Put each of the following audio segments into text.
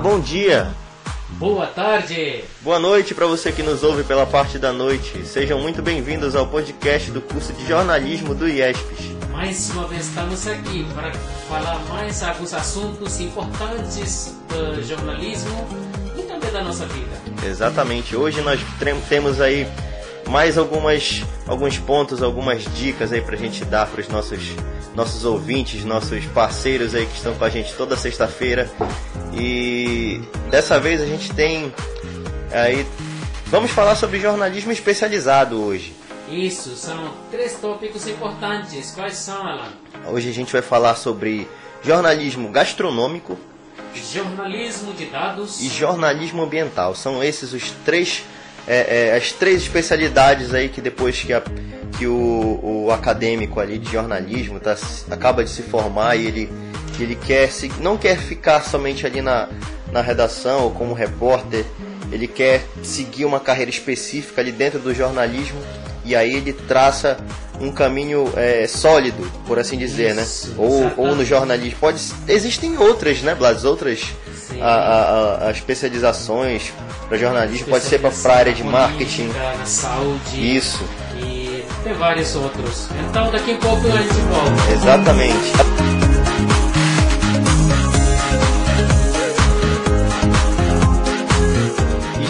bom dia. Boa tarde. Boa noite para você que nos ouve pela parte da noite. Sejam muito bem-vindos ao podcast do curso de jornalismo do IESPES. Mais uma vez estamos aqui para falar mais alguns assuntos importantes do jornalismo e também da nossa vida. Exatamente. Hoje nós temos aí mais algumas alguns pontos, algumas dicas aí pra gente dar para os nossos nossos ouvintes, nossos parceiros aí que estão com a gente toda sexta-feira. E dessa vez a gente tem aí vamos falar sobre jornalismo especializado hoje. Isso, são três tópicos importantes. Quais são, Alan? Hoje a gente vai falar sobre jornalismo gastronômico, jornalismo de dados e jornalismo ambiental. São esses os três é, é, as três especialidades aí que depois que, a, que o, o, acadêmico ali de jornalismo tá, acaba de se formar e ele, ele quer se, não quer ficar somente ali na, na redação ou como repórter, ele quer seguir uma carreira específica ali dentro do jornalismo e aí ele traça um caminho é, sólido, por assim dizer, né? Isso, né? Ou, ou no jornalismo. Pode, existem outras, né, Blas? Outras a, a, a, especializações para jornalismo, pode ser para a área de marketing. Na saúde. Isso. E tem vários outros. Então daqui a pouco a gente volta. Exatamente.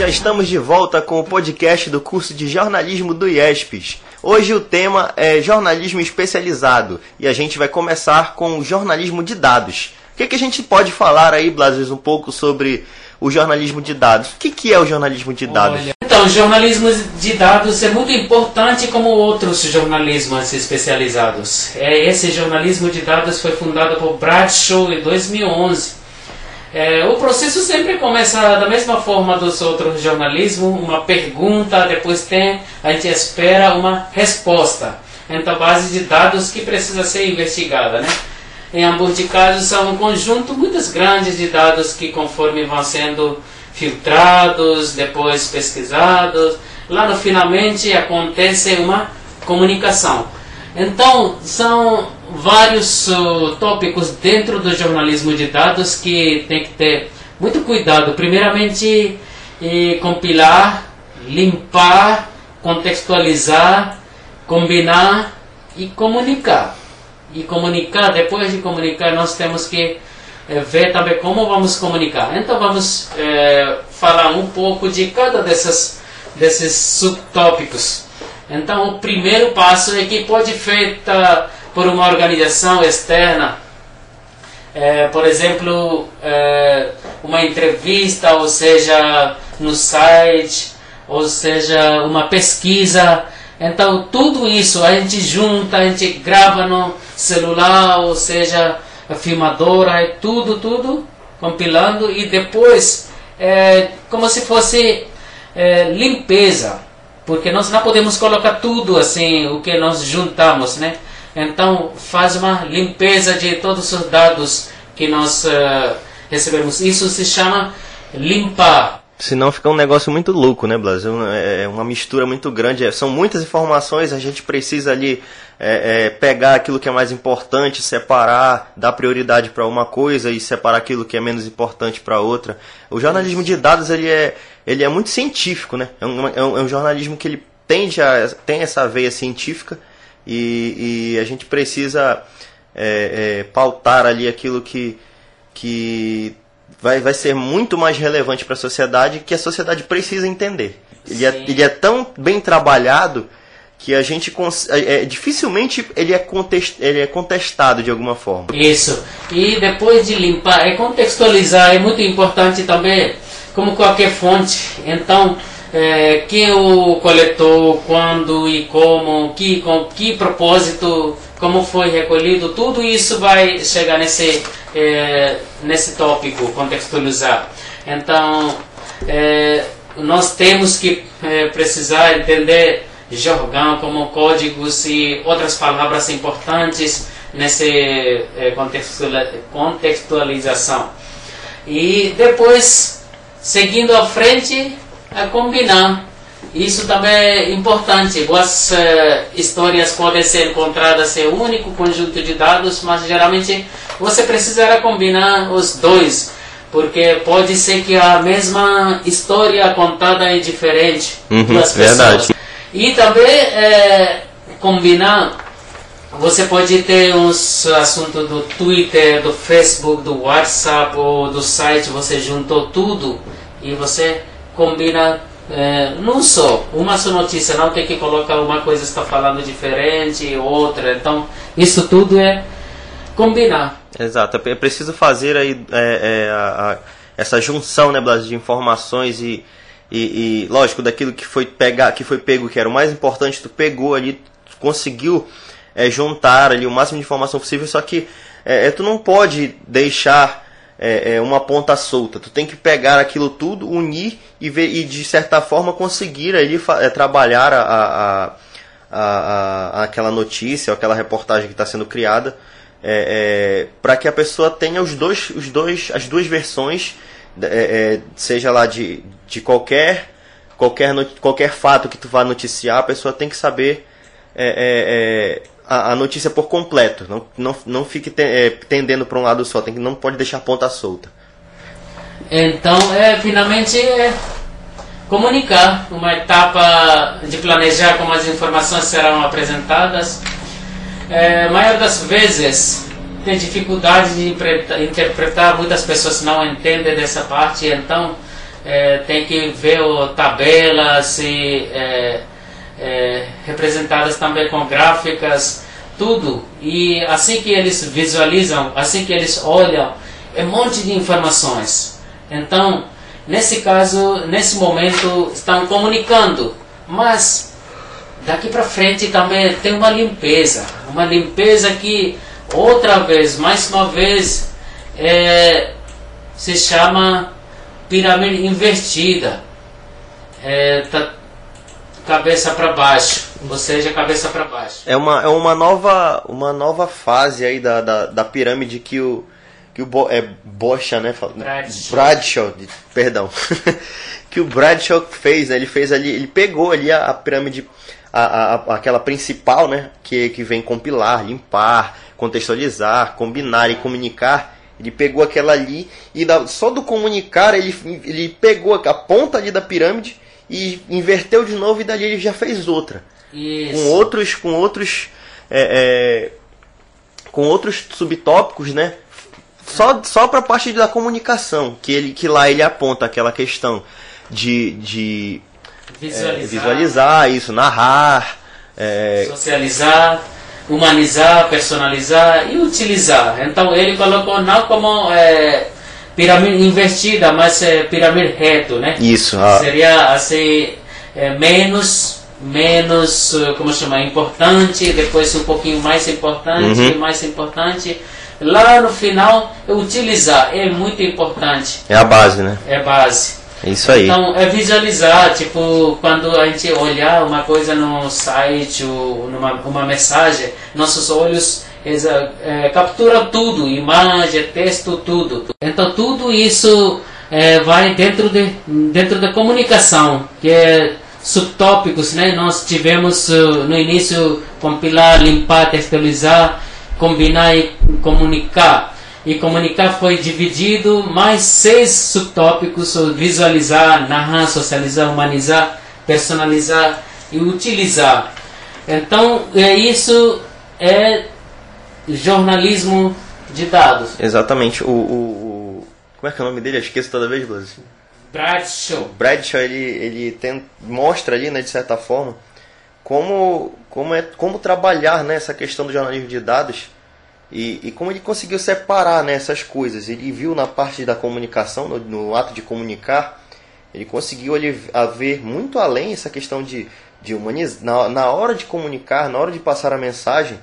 Já estamos de volta com o podcast do curso de jornalismo do IESPES. Hoje o tema é jornalismo especializado e a gente vai começar com o jornalismo de dados que, que a gente pode falar aí, Blasis, um pouco sobre o jornalismo de dados? O que, que é o jornalismo de dados? Olha, então, o jornalismo de dados é muito importante como outros jornalismos especializados. É, esse jornalismo de dados foi fundado por Bradshaw em 2011. É, o processo sempre começa da mesma forma dos outros jornalismos, uma pergunta, depois tem, a gente espera uma resposta. Então, base de dados que precisa ser investigada, né? Em ambos de casos são um conjunto muito grande de dados que conforme vão sendo filtrados, depois pesquisados, lá no finalmente acontece uma comunicação. Então, são vários uh, tópicos dentro do jornalismo de dados que tem que ter muito cuidado. Primeiramente, eh, compilar, limpar, contextualizar, combinar e comunicar e comunicar, depois de comunicar, nós temos que é, ver também como vamos comunicar. Então vamos é, falar um pouco de cada dessas, desses subtópicos. Então o primeiro passo é que pode feita por uma organização externa, é, por exemplo, uma entrevista, ou seja, no site, ou seja, uma pesquisa. Então tudo isso a gente junta, a gente grava no celular, ou seja, a filmadora, é tudo, tudo compilando e depois é, como se fosse é, limpeza, porque nós não podemos colocar tudo assim, o que nós juntamos, né? Então faz uma limpeza de todos os dados que nós uh, recebemos. Isso se chama limpar. Senão fica um negócio muito louco, né, Blas? É, é uma mistura muito grande. É, são muitas informações, a gente precisa ali é, é, pegar aquilo que é mais importante, separar, dar prioridade para uma coisa e separar aquilo que é menos importante para outra. O jornalismo de dados ele é, ele é muito científico, né? É um, é um, é um jornalismo que ele tende a, tem essa veia científica e, e a gente precisa é, pautar ali aquilo que, que vai, vai ser muito mais relevante para a sociedade que a sociedade precisa entender. Ele é, ele é tão bem trabalhado que a gente é, é, dificilmente ele é, contest, ele é contestado de alguma forma. Isso. E depois de limpar, é contextualizar, é muito importante também, como qualquer fonte. Então, é, quem o coletou, quando e como, que, com que propósito, como foi recolhido, tudo isso vai chegar nesse, é, nesse tópico, contextualizar. Então, é, nós temos que é, precisar entender jargão como códigos e outras palavras importantes nessa é, contextualização. E depois, seguindo à frente, a combinar. Isso também é importante. Boas uh, histórias podem ser encontradas em um único conjunto de dados, mas geralmente você precisará combinar os dois Porque pode ser que a mesma história contada é diferente Uhum, das pessoas. verdade. E também é, combinar, você pode ter uns assuntos do Twitter, do Facebook, do WhatsApp ou do site, você juntou tudo e você combina é, não só, uma só notícia, não tem que colocar uma coisa está falando diferente, outra. Então, isso tudo é combinar. Exato, é preciso fazer aí é, é, a, a, essa junção né, de informações e, e, e, lógico, daquilo que foi, pegar, que foi pego, que era o mais importante, tu pegou ali, tu conseguiu é, juntar ali o máximo de informação possível, só que é, é tu não pode deixar é, é, uma ponta solta. Tu tem que pegar aquilo tudo, unir e, ver, e de certa forma conseguir ali é, trabalhar a, a, a, a, aquela notícia, aquela reportagem que está sendo criada, é, é, para que a pessoa tenha os dois, os dois, as duas versões, é, seja lá de, de qualquer, qualquer, qualquer fato que tu vá noticiar, a pessoa tem que saber a, a, notícia por completo. Não, não, não fique te, é, tendendo para um lado só, tem que, não pode deixar a ponta solta. Então, é, finalmente, é comunicar uma etapa de planejar como as informações serão apresentadas. É, a maior das vezes tem dificuldade de interpretar, muitas pessoas não entendem dessa parte, então é, tem que ver o, tabelas e é, é, representadas também com gráficas, tudo. E assim que eles visualizam, assim que eles olham, é um monte de informações. Então, nesse caso, nesse momento, estão comunicando, mas daqui para frente também tem uma limpeza, uma limpeza que outra vez, mais uma vez, é, se chama pirâmide invertida. É, tá, cabeça para baixo, ou seja, cabeça para baixo. É uma, é uma nova uma nova fase aí da, da, da pirâmide que o que o Bo, é Bocha, né? Bradshaw. Bradshaw, perdão. que o Bradshaw fez, né? Ele fez ali, ele pegou ali a, a pirâmide a, a, aquela principal, né, que, que vem compilar, limpar, contextualizar, combinar e comunicar. Ele pegou aquela ali e da, só do comunicar ele, ele pegou a ponta ali da pirâmide e inverteu de novo e dali ele já fez outra. Isso. Com outros, com outros, é, é, com outros subtópicos, né? Só, só para a parte da comunicação, que, ele, que lá ele aponta aquela questão de, de visualizar, é, visualizar isso, narrar, é, socializar, humanizar, personalizar e utilizar. Então ele colocou não como é, pirâmide invertida, mas é, pirâmide reto, né? Isso. Ah. Seria assim é, menos menos eh, como chama importante, depois um pouquinho mais importante, Uhum. mais importante. Lá no final, utilizar é muito importante. é a base, né? É base. É isso aí. Então, é visualizar, tipo, quando a gente olhar uma coisa no site ou numa uma mensagem, nossos olhos exa, é, capturam tudo, imagem, texto, tudo. Então, tudo isso é, vai dentro, de, dentro da comunicação, que é subtópicos, né? Nós tivemos no início compilar, limpar, textualizar, combinar e comunicar. E comunicar foi dividido mais seis subtópicos: visualizar, narrar, socializar, humanizar, personalizar e utilizar. Então, é isso é jornalismo de dados. Exatamente. O, o, o- como é que é o nome dele? Eu esqueço toda vez, Blas. Bradshaw. Bradshaw ele, ele tem, mostra ali, né, de certa forma, como, como, é, como trabalhar né, essa questão do jornalismo de dados e, e como ele conseguiu separar né, essas coisas. Ele viu na parte da comunicação, no, no ato de comunicar, ele conseguiu ele, a ver muito além essa questão de, de humanizar, na, na hora de comunicar, na hora de passar a mensagem,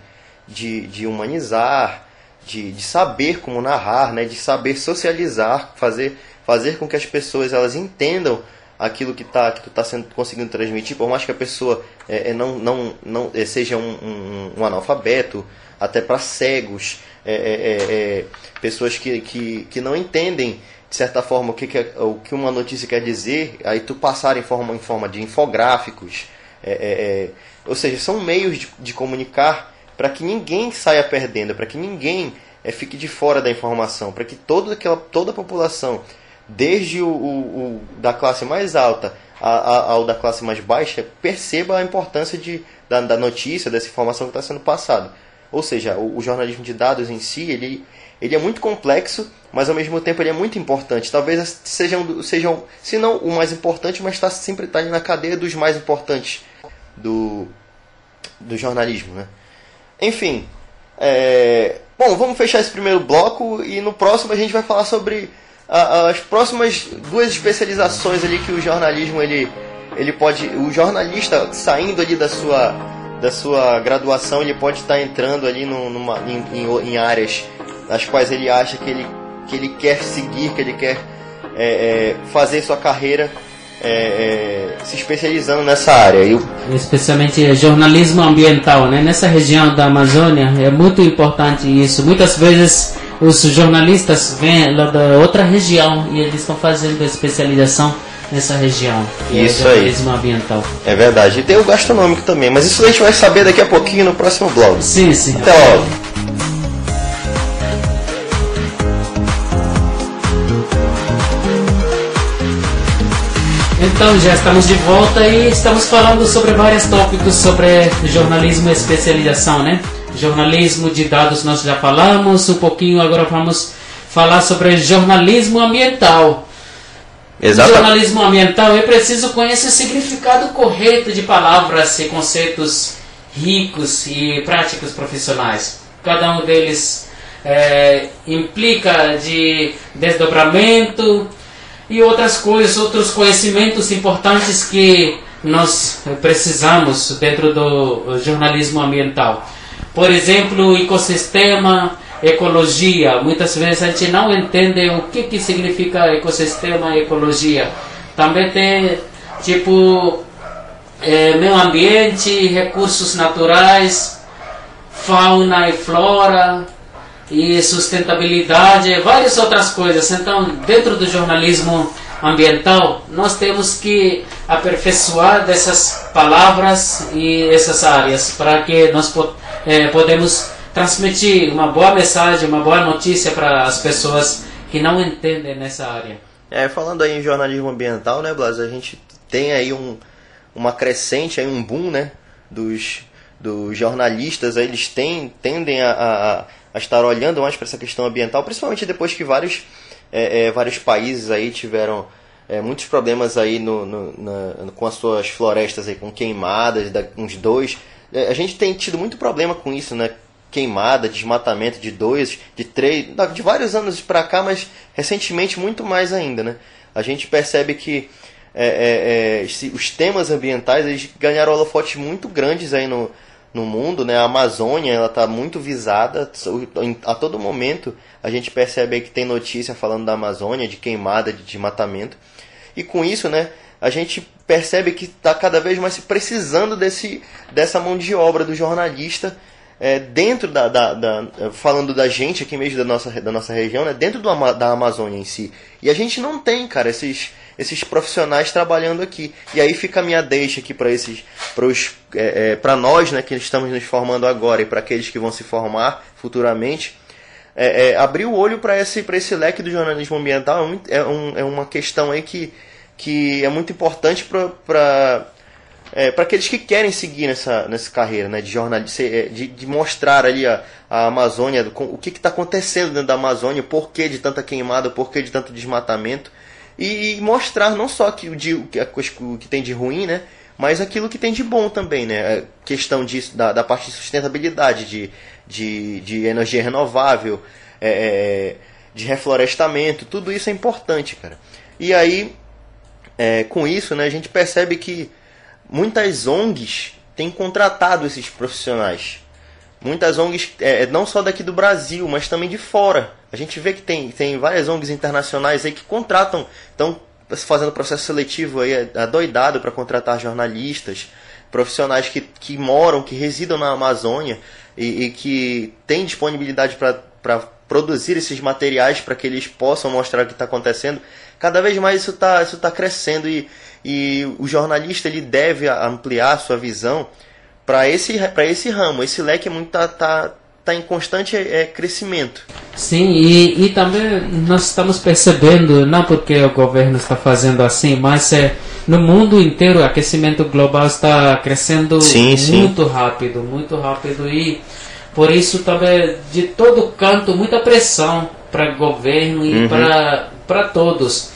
de, de humanizar, de, de saber como narrar, né, de saber socializar, fazer, fazer com que as pessoas elas entendam aquilo que, tá, que tu está conseguindo transmitir, por mais que a pessoa é, é, não, não, não é, seja um, um, um analfabeto, até para cegos, é, é, é, é, pessoas que, que, que não entendem de certa forma o que, que, o que uma notícia quer dizer, aí tu passar em forma, em forma de infográficos, ou seja, são meios de, de comunicar para que ninguém saia perdendo, para que ninguém é, fique de fora da informação, para que toda, aquela, toda a população, desde o, o, o da classe mais alta ao da classe mais baixa, perceba a importância de, da, da notícia, dessa informação que está sendo passada. Ou seja, o, o, jornalismo de dados em si, ele, ele é muito complexo, mas ao mesmo tempo ele é muito importante. Talvez sejam, sejam se não o mais importante, mas está sempre está na cadeia dos mais importantes do, do jornalismo. Né? Enfim, é, bom, vamos fechar esse primeiro bloco e no próximo a gente vai falar sobre as próximas duas especializações ali que o jornalismo ele, ele pode, o jornalista saindo ali da sua da sua graduação ele pode estar entrando ali numa, em, em, em áreas nas quais ele acha que ele, que ele quer seguir, que ele quer é, é, fazer sua carreira é, é, se especializando nessa área. Eu... Especialmente jornalismo ambiental, né? Nessa região da Amazônia é muito importante isso. Muitas vezes os jornalistas vêm lá da outra região e eles estão fazendo especialização nessa região. Isso é jornalismo aí. ambiental. É verdade. E tem o gastronômico também, mas isso a gente vai saber daqui a pouquinho no próximo blog. Sim, sim. Até logo. Então já estamos de volta e estamos falando sobre vários tópicos sobre jornalismo e especialização, né? Jornalismo de dados nós já falamos, um pouquinho agora vamos falar sobre jornalismo ambiental. Exatamente. Jornalismo ambiental é preciso conhecer o significado correto de palavras e conceitos ricos e práticos profissionais. Cada um deles é, implica de desdobramento, e outras coisas, outros conhecimentos importantes que nós precisamos dentro do jornalismo ambiental. Por exemplo, ecossistema, ecologia. Muitas vezes a gente não entende o que, que significa ecossistema e ecologia. Também tem, tipo, é, meio ambiente, recursos naturais, fauna e flora, e sustentabilidade, várias outras coisas. Então, dentro do jornalismo ambiental, nós temos que aperfeiçoar dessas palavras e essas áreas para que nós é, podemos transmitir uma boa mensagem, uma boa notícia para as pessoas que não entendem nessa área. É, falando aí em jornalismo ambiental, né, Blas, a gente tem aí um, uma crescente, aí um boom, né, dos, dos jornalistas, eles têm, tendem a, a a estar olhando mais para essa questão ambiental, principalmente depois que vários, é, é, vários países aí tiveram é, muitos problemas aí no, no, na, com as suas florestas aí, com queimadas, da, uns dois. É, a gente tem tido muito problema com isso, né? Queimada, desmatamento de dois, de três, de vários anos para cá, mas recentemente muito mais ainda, né? A gente percebe que é, é os temas ambientais eles ganharam holofotes muito grandes aí no, no mundo, né? A Amazônia ela está muito visada a todo momento. A gente percebe que tem notícia falando da Amazônia, de queimada, de desmatamento. E com isso, né? A gente percebe que está cada vez mais se precisando desse, dessa mão de obra do jornalista é, dentro da, da, da, falando da gente aqui mesmo da nossa, da nossa região, né? Dentro do, da Amazônia em si. E a gente não tem, cara, esses esses profissionais trabalhando aqui. E aí fica a minha deixa aqui para esses, para é, é, nós, né, que estamos nos formando agora e para aqueles que vão se formar futuramente, é, é, abrir o olho para esse, esse leque do jornalismo ambiental é, muito, é, um, é uma questão aí que, que é muito importante para é, para aqueles que querem seguir nessa, nessa carreira né, de jornalista, de, de mostrar ali a, a Amazônia, o que está acontecendo dentro da Amazônia, o porquê de tanta queimada, o porquê de tanto desmatamento e mostrar não só que o, o que tem de ruim, né? Mas aquilo que tem de bom também, né? A questão disso, da, da parte de sustentabilidade, de, de, de energia renovável, é, é, de reflorestamento, tudo isso é importante, cara. E aí, é, com isso, né, a gente percebe que muitas ONGs têm contratado esses profissionais muitas ONGs, é, não só daqui do Brasil, mas também de fora. A gente vê que tem, tem várias ONGs internacionais aí que contratam, estão fazendo processo seletivo aí adoidado para contratar jornalistas, profissionais que, que moram, que residam na Amazônia e, e que têm disponibilidade para produzir esses materiais para que eles possam mostrar o que está acontecendo. Cada vez mais isso está isso tá crescendo e, e o jornalista ele deve ampliar sua visão para esse, esse ramo. Esse leque é muito tá, tá, tá em constante é, crescimento. Sim, e, e também nós estamos percebendo, não porque o governo está fazendo assim, mas é, no mundo inteiro o aquecimento global está crescendo sim, muito sim. rápido, muito rápido e por isso também de todo canto muita pressão para o governo e Uhum. para para todos.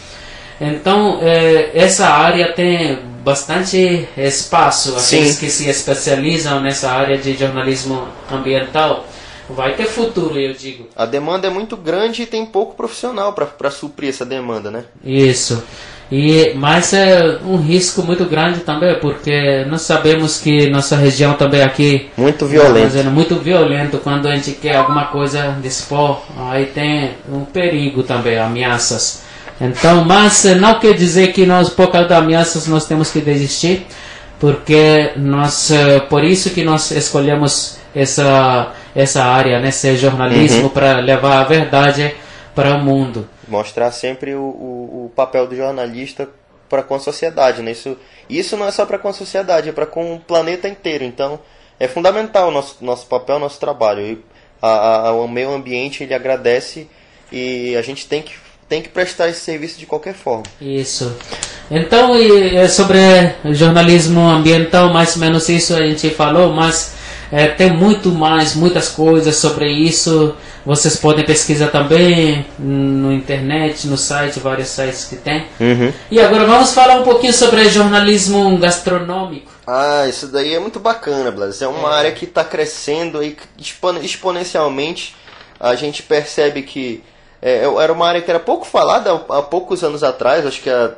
Então é, essa área tem bastante espaço. Aqueles Sim. que se especializam nessa área de jornalismo ambiental vai ter futuro, eu digo. A demanda é muito grande e tem pouco profissional para suprir essa demanda, né? Isso. E, mas é um risco muito grande também, porque nós sabemos que nossa região também aqui Muito é violento. muito violento quando a gente quer alguma coisa dispor, aí tem um perigo também, ameaças. Então, mas não quer dizer que nós, por causa das ameaças, nós temos que desistir, porque nós, eh, por isso que nós escolhemos essa, essa área, né, ser jornalismo, para levar a verdade para o mundo. Mostrar sempre o, o, o papel do jornalista para com a sociedade, né? Isso, isso não é só para com a sociedade, é para com o planeta inteiro. Então, é fundamental o nosso, nosso papel, nosso trabalho. E a, a, o meio ambiente, ele agradece e a gente tem que, tem que prestar esse serviço de qualquer forma. Isso. Então, e, é sobre jornalismo ambiental, mais ou menos isso a gente falou, mas é, tem muito mais, muitas coisas sobre isso. Vocês podem pesquisar também no internet, no site, vários sites que tem. Uhum. E agora vamos falar um pouquinho sobre jornalismo gastronômico. Ah, isso daí é muito bacana, Blas. É uma É. área que está crescendo expone- exponencialmente. A gente percebe que é, era uma área que era pouco falada há poucos anos atrás. Acho que a,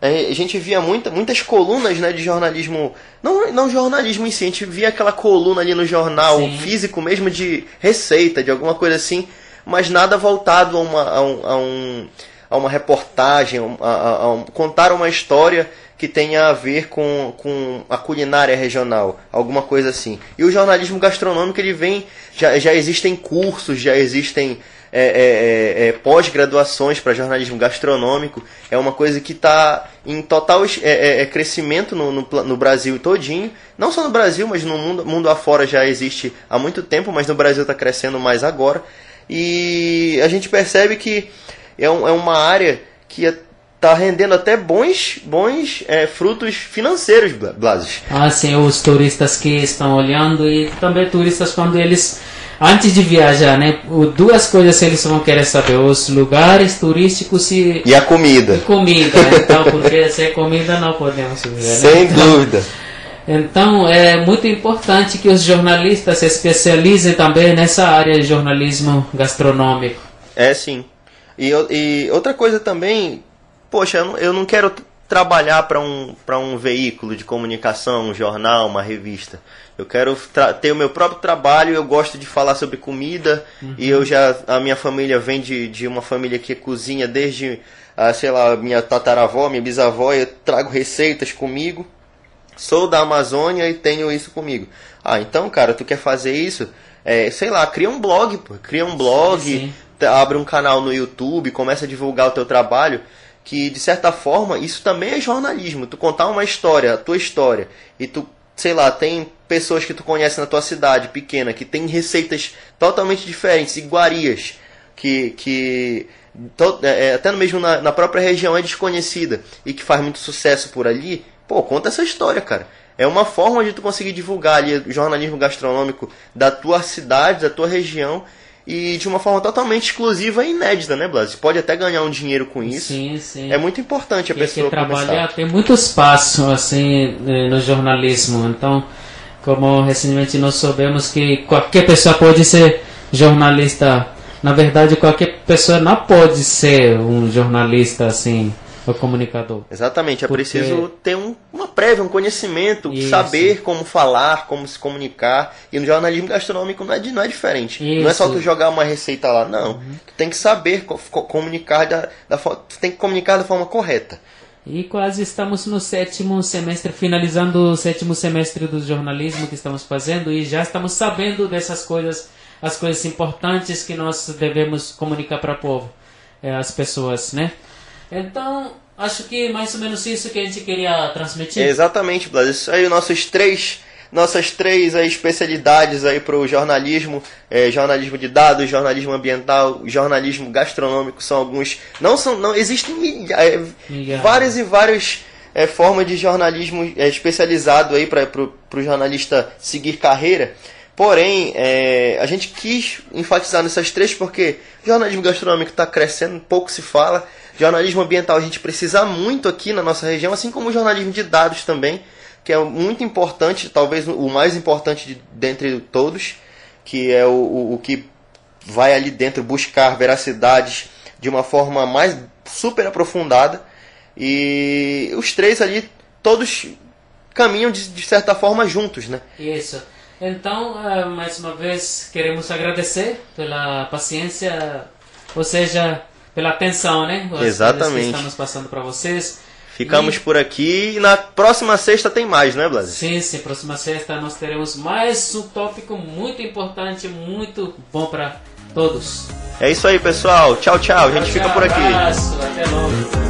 a gente via muita, muitas colunas né, de jornalismo. Não, não jornalismo em si, a gente via aquela coluna ali no jornal Sim. físico mesmo de receita, de alguma coisa assim, mas nada voltado a uma, a um, a um- a uma reportagem, a, a- a um- contar uma história que tenha a ver com, com a culinária regional, alguma coisa assim. E o jornalismo gastronômico ele vem, já, já existem cursos, já existem é, é, é, é, pós-graduações para jornalismo gastronômico. É uma coisa que está em total é, crescimento no, no, no Brasil todinho. Não só no Brasil, mas no mundo, mundo afora já existe há muito tempo, mas no Brasil está crescendo mais agora. E a gente percebe que é, um- é uma área que está rendendo até bons, bons é, frutos financeiros, Bla- Blases. Assim, os turistas que estão olhando e também turistas quando eles antes de viajar, né? Duas coisas eles vão querer saber: os lugares turísticos e E a comida. comida. Então, porque sem comida não podemos viver. né? Sem Então- dúvida. Então é muito importante que os jornalistas se especializem também nessa área de jornalismo gastronômico. É sim. E, e outra coisa também, poxa, eu não, eu não quero trabalhar para um, pra um veículo de comunicação, um jornal, uma revista. Eu quero ter o meu próprio trabalho, eu gosto de falar sobre comida e eu já a minha família vem de, de uma família que cozinha desde, ah, sei lá, minha tataravó, minha bisavó, eu trago receitas comigo. Sou da Amazônia e tenho isso comigo. Ah, então, cara, tu quer fazer isso? É, sei lá, cria um blog, pô. Cria um blog, Sim, sim. abre um canal no YouTube, começa a divulgar o teu trabalho, que de certa forma isso também é jornalismo. Tu contar uma história, a tua história, e tu, sei lá, tem pessoas que tu conhece na tua cidade pequena que tem receitas totalmente diferentes, iguarias, que, que to- é, é, até mesmo na, na própria região é desconhecida e que faz muito sucesso por ali, pô, conta essa história, cara. É uma forma de tu conseguir divulgar ali o jornalismo gastronômico da tua cidade, da tua região e de uma forma totalmente exclusiva e inédita, né, Blas? Você pode até ganhar um dinheiro com isso. Sim, sim. É muito importante a pessoa que trabalhar começar. tem muito espaço assim eh, no jornalismo então como recentemente nós soubemos que qualquer pessoa pode ser jornalista na verdade qualquer pessoa não pode ser um jornalista assim ou comunicador Exatamente, é Porque- preciso ter um- uma prévia, um conhecimento, Isso. saber como falar, como se comunicar. E no jornalismo gastronômico não é, não é diferente. Não é só Isso. Uhum. tu jogar uma receita lá, não. Tu tem que saber co- co- comunicar da, da tu tem que comunicar da forma correta. E quase estamos no sétimo semestre, finalizando o sétimo semestre do jornalismo que estamos fazendo e já estamos sabendo dessas coisas, as coisas importantes que nós devemos comunicar para o povo, eh, as pessoas, né? Então, acho que mais ou menos isso que a gente queria transmitir. Exatamente, Blas. Isso aí, os nossos três nossas três aí, especialidades aí para o jornalismo, é, jornalismo de dados, jornalismo ambiental, jornalismo gastronômico são alguns, não são, não existem é, várias e várias é, formas de jornalismo é, especializado aí para o jornalista seguir carreira. Porém, é, a gente quis enfatizar nessas três porque jornalismo gastronômico está crescendo, pouco se fala. Jornalismo ambiental a gente precisa muito aqui na nossa região, assim como o jornalismo de dados também, que é muito importante, talvez o mais importante de, dentre todos, que é o, o, o que vai ali dentro buscar veracidades de uma forma mais super aprofundada. E os três ali, todos caminham de, de certa forma juntos, né? Isso. Então, eh, mais uma vez, queremos agradecer pela paciência, ou seja, pela atenção, né? As Exatamente. Estamos passando para vocês. Ficamos e... por aqui e na próxima sexta tem mais, né, Blas? Sim, sim. Próxima sexta nós teremos mais um tópico muito importante, muito bom para todos. É isso aí, pessoal. Tchau, tchau. A gente tchau, fica por aqui. Abraço. Até logo.